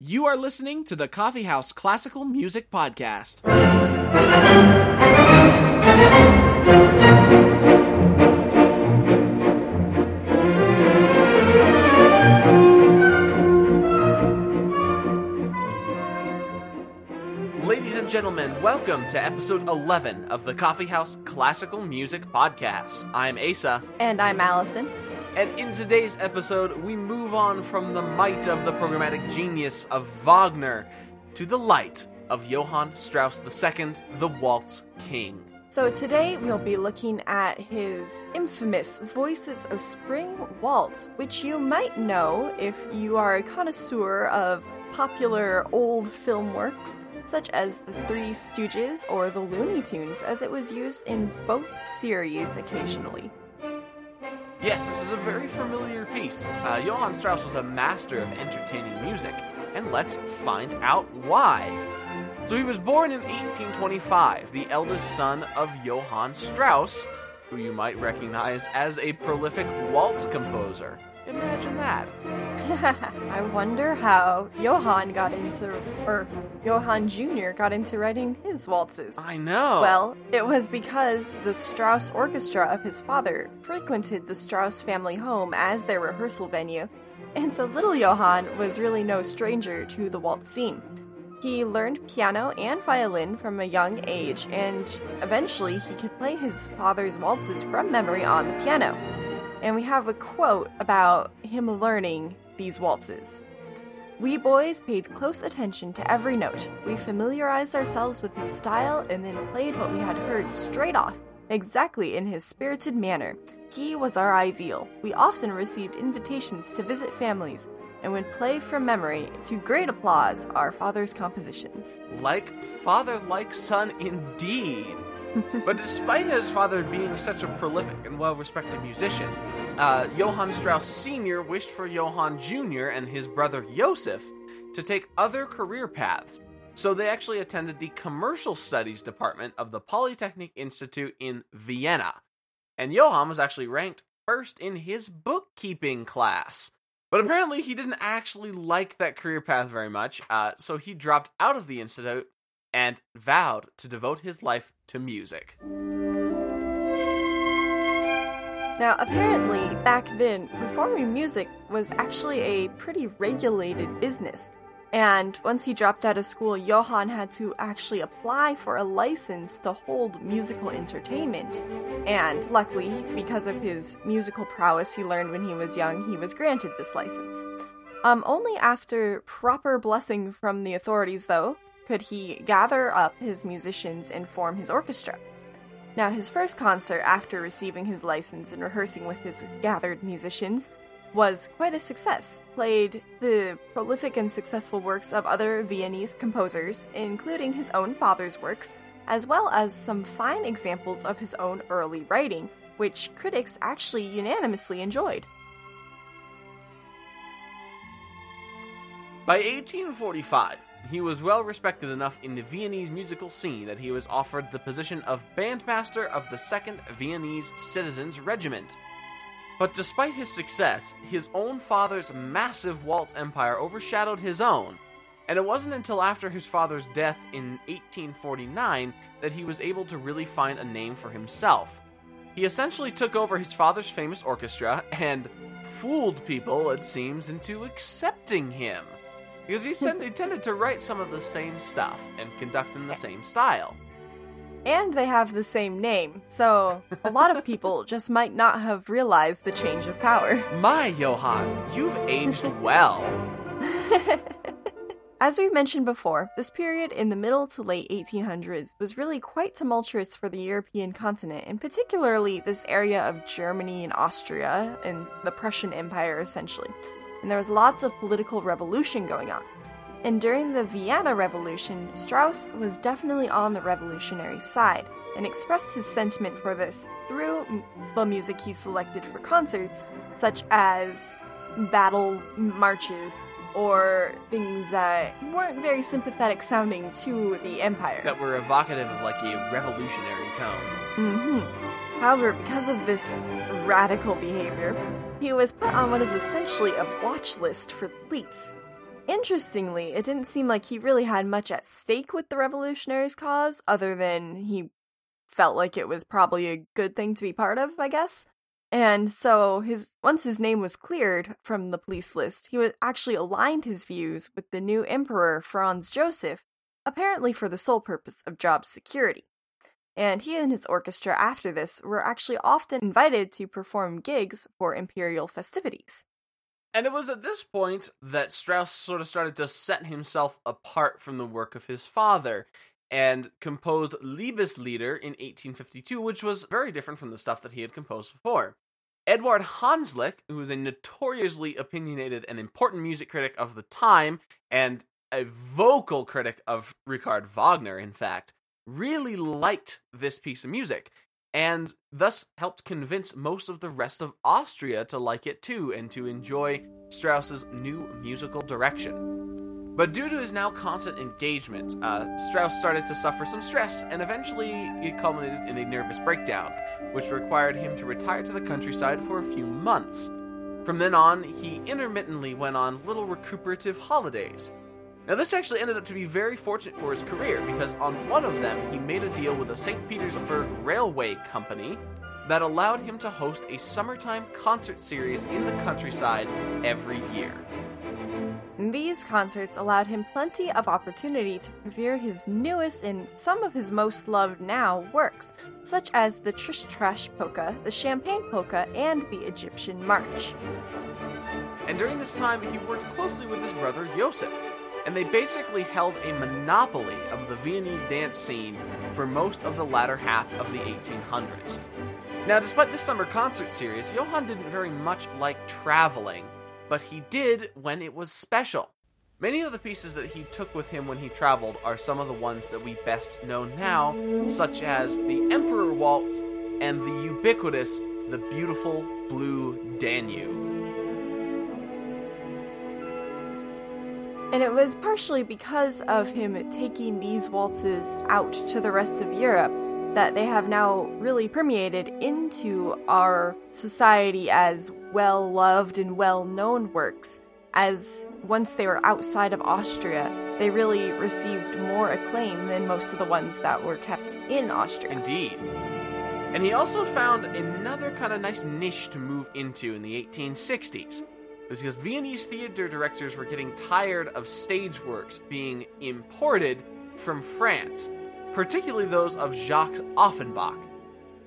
You are listening to the Coffee House Classical Music Podcast. Ladies and gentlemen, welcome to episode 11 of the Coffee House Classical Music Podcast. I'm Asa. And I'm Allison. And in today's episode, we move on from the might of the programmatic genius of Wagner to the light of Johann Strauss II, the Waltz King. So today we'll be looking at his infamous Voices of Spring Waltz, which you might know if you are a connoisseur of popular old film works such as The Three Stooges or The Looney Tunes, as it was used in both series occasionally. Yes, this is a very familiar piece. Uh, Johann Strauss was a master of entertaining music, and let's find out why. So he was born in 1825, the eldest son of Johann Strauss, who you might recognize as a prolific waltz composer. Imagine that. I wonder how Johann got into, or Johann Jr. got into writing his waltzes. I know. Well, it was because the Strauss Orchestra of his father frequented the Strauss family home as their rehearsal venue, and so little Johann was really no stranger to the waltz scene. He learned piano and violin from a young age, and eventually he could play his father's waltzes from memory on the piano and we have a quote about him learning these waltzes. We boys paid close attention to every note. We familiarized ourselves with his style and then played what we had heard straight off, exactly in his spirited manner. He was our ideal. We often received invitations to visit families and would play from memory, to great applause, our father's compositions. Like father, like son, indeed but despite his father being such a prolific and well respected musician, uh, Johann Strauss Sr. wished for Johann Jr. and his brother Joseph to take other career paths. So they actually attended the commercial studies department of the Polytechnic Institute in Vienna. And Johann was actually ranked first in his bookkeeping class. But apparently, he didn't actually like that career path very much, uh, so he dropped out of the institute and vowed to devote his life to music. Now, apparently, back then, performing music was actually a pretty regulated business. And once he dropped out of school, Johann had to actually apply for a license to hold musical entertainment. And luckily, because of his musical prowess he learned when he was young, he was granted this license. Um, only after proper blessing from the authorities, though, could he gather up his musicians and form his orchestra. Now, his first concert after receiving his license and rehearsing with his gathered musicians was quite a success. Played the prolific and successful works of other Viennese composers, including his own father's works, as well as some fine examples of his own early writing, which critics actually unanimously enjoyed. By 1845, he was well respected enough in the Viennese musical scene that he was offered the position of bandmaster of the 2nd Viennese Citizens Regiment. But despite his success, his own father's massive waltz empire overshadowed his own, and it wasn't until after his father's death in 1849 that he was able to really find a name for himself. He essentially took over his father's famous orchestra and fooled people, it seems, into accepting him because he, sent, he tended to write some of the same stuff and conduct in the same style. And they have the same name, so a lot of people just might not have realized the change of power. My Johann, you've aged well. As we mentioned before, this period in the middle to late 1800s was really quite tumultuous for the European continent, and particularly this area of Germany and Austria and the Prussian Empire essentially and there was lots of political revolution going on. And during the Vienna Revolution, Strauss was definitely on the revolutionary side and expressed his sentiment for this through the music he selected for concerts, such as battle marches or things that weren't very sympathetic sounding to the Empire. That were evocative of like a revolutionary tone. Mm-hmm. However, because of this radical behavior, he was put on what is essentially a watch list for police. interestingly, it didn't seem like he really had much at stake with the revolutionaries' cause, other than he felt like it was probably a good thing to be part of, I guess. And so his once his name was cleared from the police list, he actually aligned his views with the new emperor Franz Joseph, apparently for the sole purpose of job security. And he and his orchestra after this were actually often invited to perform gigs for imperial festivities. And it was at this point that Strauss sort of started to set himself apart from the work of his father and composed Liebeslieder in 1852, which was very different from the stuff that he had composed before. Eduard Hanslick, who was a notoriously opinionated and important music critic of the time, and a vocal critic of Richard Wagner, in fact, really liked this piece of music, and thus helped convince most of the rest of Austria to like it too and to enjoy Strauss's new musical direction. But due to his now constant engagement, uh, Strauss started to suffer some stress, and eventually it culminated in a nervous breakdown, which required him to retire to the countryside for a few months. From then on, he intermittently went on little recuperative holidays. Now, this actually ended up to be very fortunate for his career because on one of them, he made a deal with the St. Petersburg Railway Company that allowed him to host a summertime concert series in the countryside every year. These concerts allowed him plenty of opportunity to premiere his newest and some of his most loved now works, such as the Tritsch Tratsch Polka, the Champagne Polka, and the Egyptian March. And during this time, he worked closely with his brother Joseph, and they basically held a monopoly of the Viennese dance scene for most of the latter half of the 1800s. Now, despite this summer concert series, Johann didn't very much like traveling but he did when it was special. Many of the pieces that he took with him when he traveled are some of the ones that we best know now, such as the Emperor Waltz and the ubiquitous The Beautiful Blue Danube. And it was partially because of him taking these waltzes out to the rest of Europe that they have now really permeated into our society as well loved and well known works. As once they were outside of Austria, they really received more acclaim than most of the ones that were kept in Austria. Indeed. And he also found another kind of nice niche to move into in the 1860s. Because Viennese theater directors were getting tired of stage works being imported from France particularly those of Jacques Offenbach.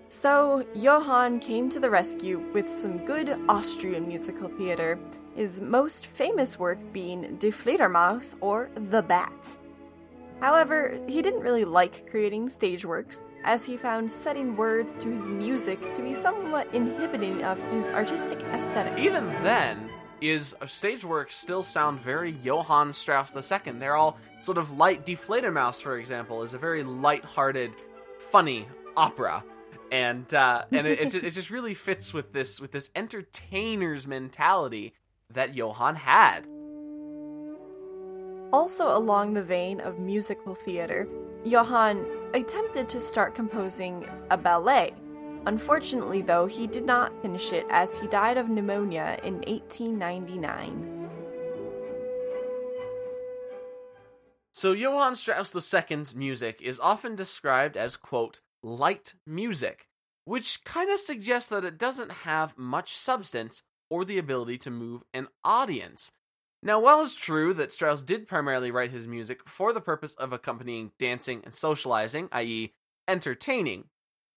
So, Johann came to the rescue with some good Austrian musical theater, his most famous work being Die Fledermaus or The Bat. However, he didn't really like creating stage works, as he found setting words to his music to be somewhat inhibiting of his artistic aesthetic. Even then, is stage works still sound very Johann Strauss II. They're all sort of light. Die Mouse, for example, is a very light-hearted, funny opera, and uh, and it, it, it just really fits with this with this entertainer's mentality that Johann had. Also, along the vein of musical theater, Johann attempted to start composing a ballet. Unfortunately, though, he did not finish it as he died of pneumonia in 1899. So Johann Strauss II's music is often described as, quote, light music, which kind of suggests that it doesn't have much substance or the ability to move an audience. Now, while it's true that Strauss did primarily write his music for the purpose of accompanying dancing and socializing, i.e., entertaining,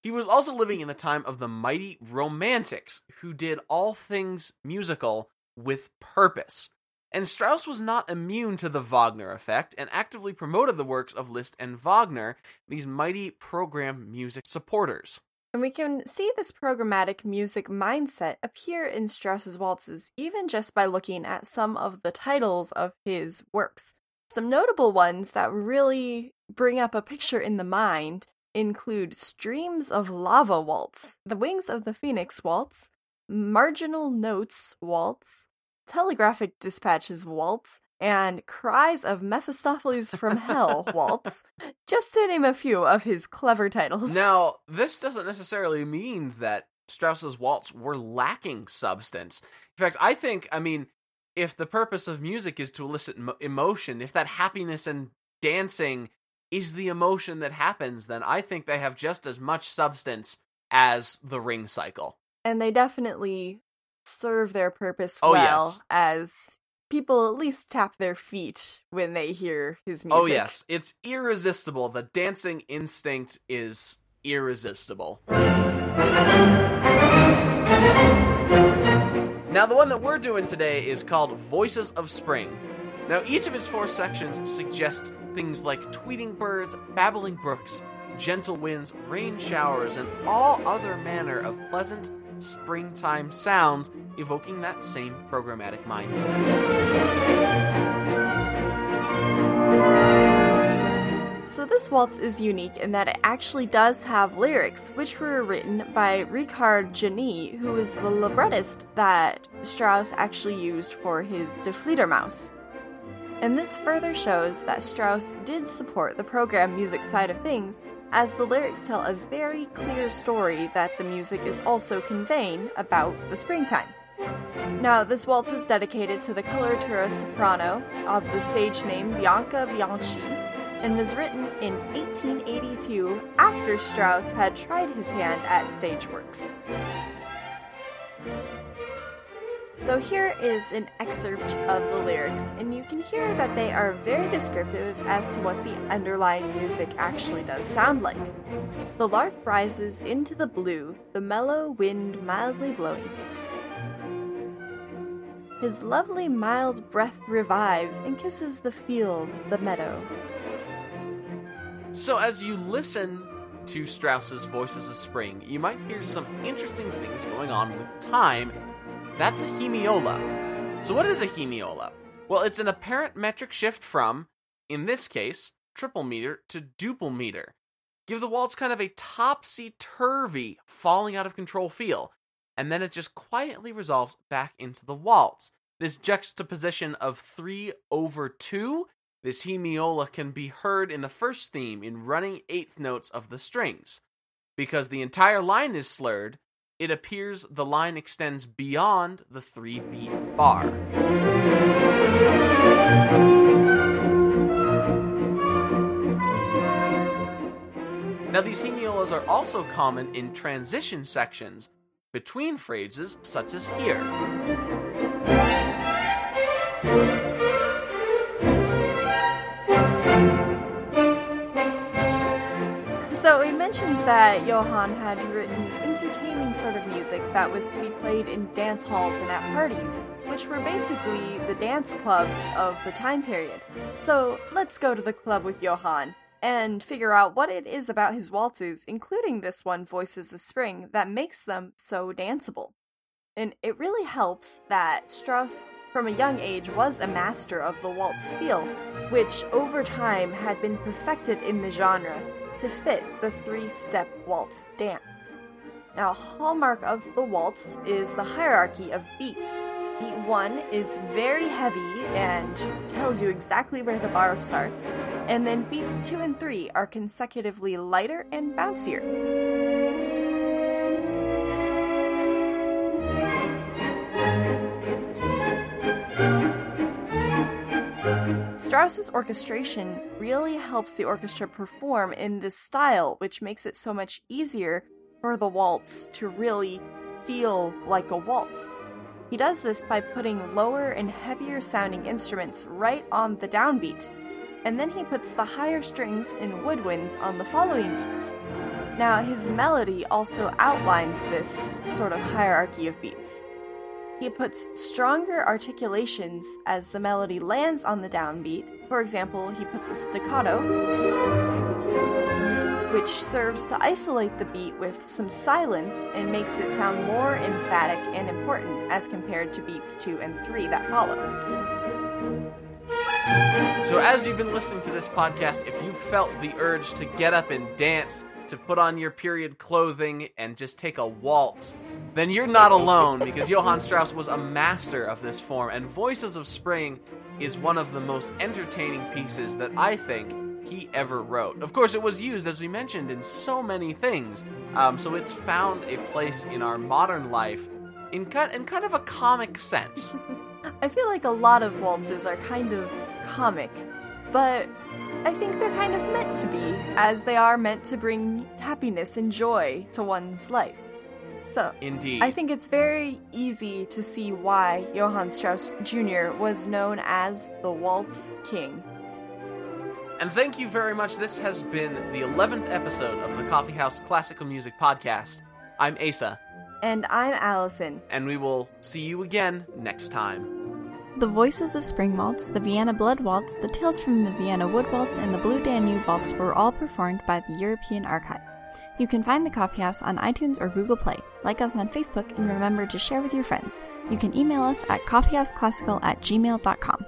he was also living in the time of the mighty Romantics, who did all things musical with purpose. And Strauss was not immune to the Wagner effect and actively promoted the works of Liszt and Wagner, these mighty program music supporters. And we can see this programmatic music mindset appear in Strauss's waltzes even just by looking at some of the titles of his works. Some notable ones that really bring up a picture in the mind include Streams of Lava Waltz, The Wings of the Phoenix Waltz, Marginal Notes Waltz, telegraphic dispatches waltz, and cries of Mephistopheles from Hell waltz, just to name a few of his clever titles. Now, this doesn't necessarily mean that Strauss's waltz were lacking substance. In fact, I think, I mean, if the purpose of music is to elicit emo- emotion, if that happiness and dancing is the emotion that happens, then I think they have just as much substance as the ring cycle. And they definitely serve their purpose Oh, well yes. as people at least tap their feet when they hear his oh, music. Oh yes, it's irresistible. The dancing instinct is irresistible. Now the one that we're doing today is called Voices of Spring. Now each of its four sections suggest things like tweeting birds, babbling brooks, gentle winds, rain showers, and all other manner of pleasant springtime sounds evoking that same programmatic mindset. So this waltz is unique in that it actually does have lyrics, which were written by Richard Genée, who was the librettist that Strauss actually used for his Die Fledermaus. And this further shows that Strauss did support the program music side of things, as the lyrics tell a very clear story that the music is also conveying about the springtime. Now, this waltz was dedicated to the coloratura soprano of the stage name Bianca Bianchi and was written in 1882 after Strauss had tried his hand at stage works. So here is an excerpt of the lyrics, and you can hear that they are very descriptive as to what the underlying music actually does sound like. The lark rises into the blue, the mellow wind mildly blowing. His lovely mild breath revives and kisses the field, the meadow. So, as you listen to Strauss's Voices of Spring, you might hear some interesting things going on with time. That's a hemiola. So, what is a hemiola? Well, it's an apparent metric shift from, in this case, triple meter to duple meter. Give the waltz kind of a topsy turvy, falling out of control feel, and then it just quietly resolves back into the waltz. This juxtaposition of 3 over 2 this hemiola can be heard in the first theme in running eighth notes of the strings. Because the entire line is slurred, it appears the line extends beyond the three beat bar. Now, these hemiolas are also common in transition sections between phrases, such as here. That Johann had written entertaining sort of music that was to be played in dance halls and at parties, which were basically the dance clubs of the time period. So let's go to the club with Johann and figure out what it is about his waltzes, including this one, Voices of Spring, that makes them so danceable. And it really helps that Strauss, from a young age, was a master of the waltz feel, which over time had been perfected in the genre to fit the three step waltz dance. Now, a hallmark of the waltz is the hierarchy of beats. Beat 1 is very heavy and tells you exactly where the bar starts, and then beats 2 and 3 are consecutively lighter and bouncier. Strauss's orchestration really helps the orchestra perform in this style, which makes it so much easier for the waltz to really feel like a waltz. He does this by putting lower and heavier sounding instruments right on the downbeat, and then he puts the higher strings and woodwinds on the following beats. Now, his melody also outlines this sort of hierarchy of beats. He puts stronger articulations as the melody lands on the downbeat. For example, he puts a staccato, which serves to isolate the beat with some silence and makes it sound more emphatic and important as compared to beats 2 and 3 that follow. So, as you've been listening to this podcast, if you felt the urge to get up and dance, to put on your period clothing and just take a waltz, then you're not alone because Johann Strauss was a master of this form, and Voices of Spring is one of the most entertaining pieces that I think he ever wrote. Of course, it was used, as we mentioned, in so many things, um, so it's found a place in our modern life in in kind of a comic sense. I feel like a lot of waltzes are kind of comic, but I think they're kind of meant to be, as they are meant to bring happiness and joy to one's life. So, Indeed. I think it's very easy to see why Johann Strauss Jr. was known as the Waltz King. And thank you very much. This has been the 11th episode of the Coffee House Classical Music Podcast. I'm Asa, And I'm Allison. and we will see you again next time. The Voices of Spring Waltz, the Vienna Blood Waltz, the Tales from the Vienna Wood Waltz, and the Blue Danube Waltz were all performed by the European Archive. You can find the Coffee House on iTunes or Google Play. Like us on Facebook and remember to share with your friends. You can email us at coffeehouseclassical at gmail.com.